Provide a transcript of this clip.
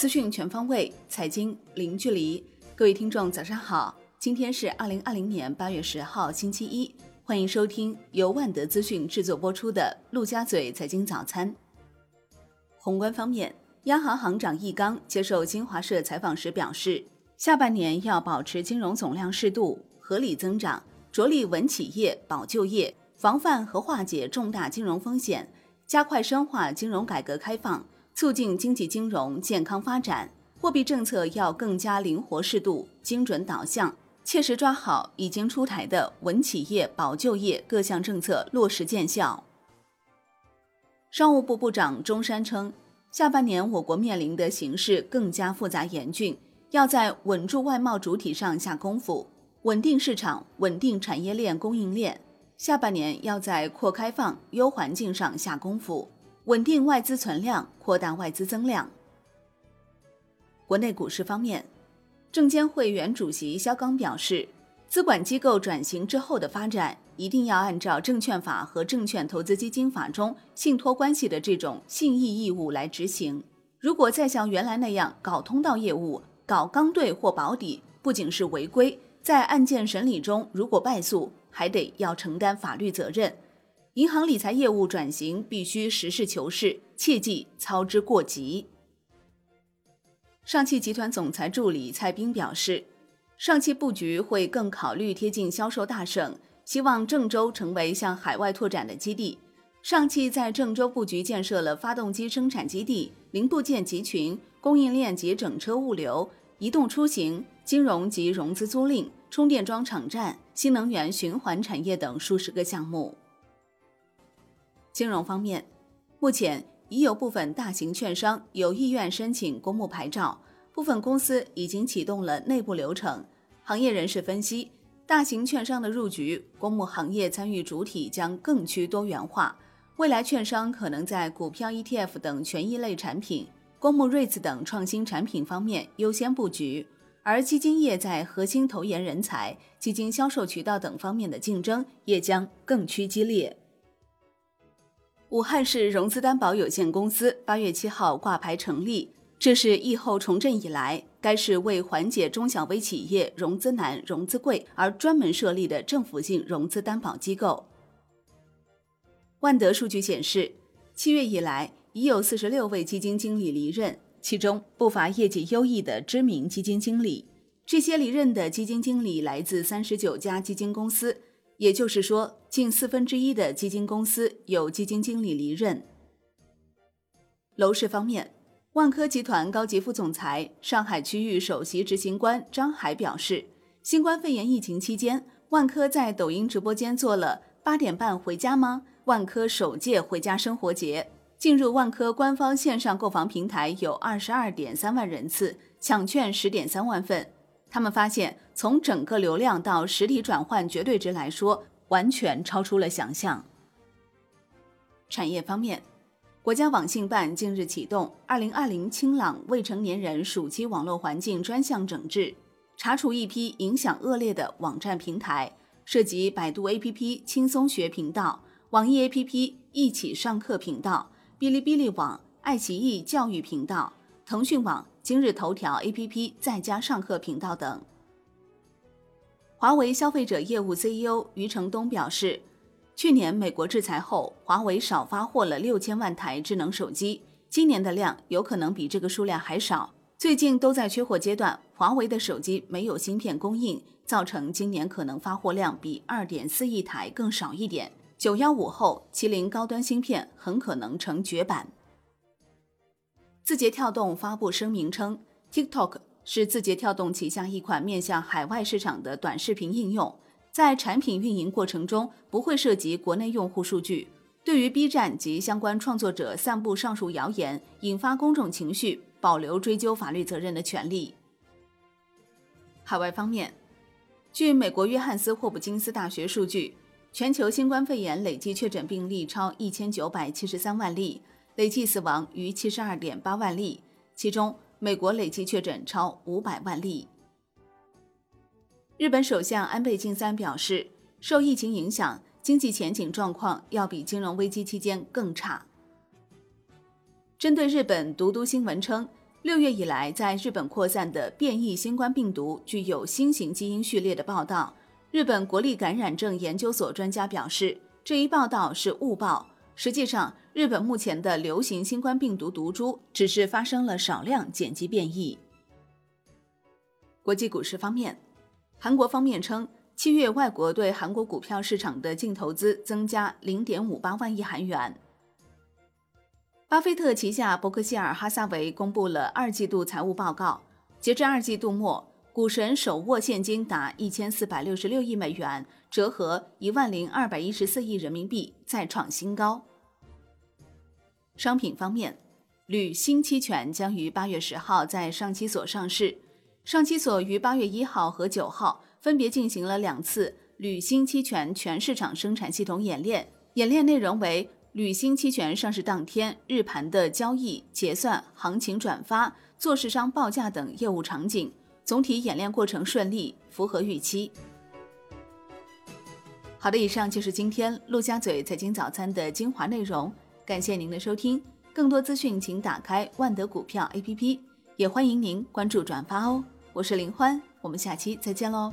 资讯全方位，财经零距离。各位听众，早上好！今天是二零二零年八月十号，星期一。欢迎收听由万德资讯制作播出的《陆家嘴财经早餐》。宏观方面，央行行长易纲接受新华社采访时表示，下半年要保持金融总量适度、合理增长，着力稳企业、保就业，防范和化解重大金融风险，加快深化金融改革开放。促进经济金融健康发展，货币政策要更加灵活适度、精准导向，切实抓好已经出台的稳企业、保就业各项政策落实见效。商务部部长钟山称，下半年我国面临的形势更加复杂严峻，要在稳住外贸主体上下功夫，稳定市场、稳定产业链供应链。下半年要在扩开放、优环境上下功夫。稳定外资存量，扩大外资增量。国内股市方面，证监会原主席肖钢表示，资管机构转型之后的发展，一定要按照证券法和证券投资基金法中信托关系的这种信义义务来执行。如果再像原来那样搞通道业务、搞刚兑或保底，不仅是违规，在案件审理中如果败诉，还得要承担法律责任。银行理财业务转型必须实事求是，切忌操之过急。上汽集团总裁助理蔡斌表示，上汽布局会更考虑贴近销售大省，希望郑州成为向海外拓展的基地。上汽在郑州布局建设了发动机生产基地、零部件集群、供应链及整车物流、移动出行、金融及融资租赁、充电桩场站、新能源循环产业等数十个项目。金融方面，目前已有部分大型券商有意愿申请公募牌照，部分公司已经启动了内部流程。行业人士分析，大型券商的入局，公募行业参与主体将更趋多元化。未来券商可能在股票、ETF 等权益类产品、公募 REITs 等创新产品方面优先布局，而基金业在核心投研人才、基金销售渠道等方面的竞争也将更趋激烈。武汉市融资担保有限公司八月七号挂牌成立，这是疫后重振以来，该市为缓解中小微企业融资难、融资贵而专门设立的政府性融资担保机构。万德数据显示，七月以来已有四十六位基金经理离任，其中不乏业绩优异的知名基金经理。这些离任的基金经理来自三十九家基金公司。也就是说，近四分之一的基金公司有基金经理离任。楼市方面，万科集团高级副总裁、上海区域首席执行官张海表示，新冠肺炎疫情期间，万科在抖音直播间做了“八点半回家吗？”万科首届回家生活节。进入万科官方线上购房平台有二十二点三万人次，抢券十点三万份。他们发现，从整个流量到实体转换绝对值来说，完全超出了想象。产业方面，国家网信办近日启动“二零二零清朗未成年人暑期网络环境专项整治”，查处一批影响恶劣的网站平台，涉及百度 APP“ 轻松学”频道、网易 APP“ 一起上课”频道、哔哩哔哩网、爱奇艺教育频道、腾讯网。今日头条 APP 在家上课频道等。华为消费者业务 CEO 余承东表示，去年美国制裁后，华为少发货了六千万台智能手机，今年的量有可能比这个数量还少。最近都在缺货阶段，华为的手机没有芯片供应，造成今年可能发货量比二点四亿台更少一点。九幺五后，麒麟高端芯片很可能成绝版。字节跳动发布声明称，TikTok 是字节跳动旗下一款面向海外市场的短视频应用，在产品运营过程中不会涉及国内用户数据。对于 B 站及相关创作者散布上述谣言，引发公众情绪，保留追究法律责任的权利。海外方面，据美国约翰斯霍普金斯大学数据，全球新冠肺炎累计确诊病例超一千九百七十三万例。累计死亡逾七十二点八万例，其中美国累计确诊超五百万例。日本首相安倍晋三表示，受疫情影响，经济前景状况要比金融危机期间更差。针对日本独都新闻称，六月以来在日本扩散的变异新冠病毒具有新型基因序列的报道。日本国立感染症研究所专家表示，这一报道是误报。实际上，日本目前的流行新冠病毒毒株只是发生了少量碱基变异。国际股市方面，韩国方面称，七月外国对韩国股票市场的净投资增加零点五八万亿韩元。巴菲特旗下伯克希尔哈撒韦公布了二季度财务报告，截至二季度末，股神手握现金达一千四百六十六亿美元，折合一万零二百一十四亿人民币，再创新高。商品方面，铝新期权将于八月十号在上期所上市。上期所于八月一号和九号分别进行了两次铝锌期权全市场生产系统演练。演练内容为铝锌期权上市当天日盘的交易、结算、行情转发、做市商报价等业务场景。总体演练过程顺利，符合预期。好的，以上就是今天陆家嘴财经早餐的精华内容。感谢您的收听，更多资讯请打开万德股票 APP，也欢迎您关注转发哦。我是林欢，我们下期再见喽。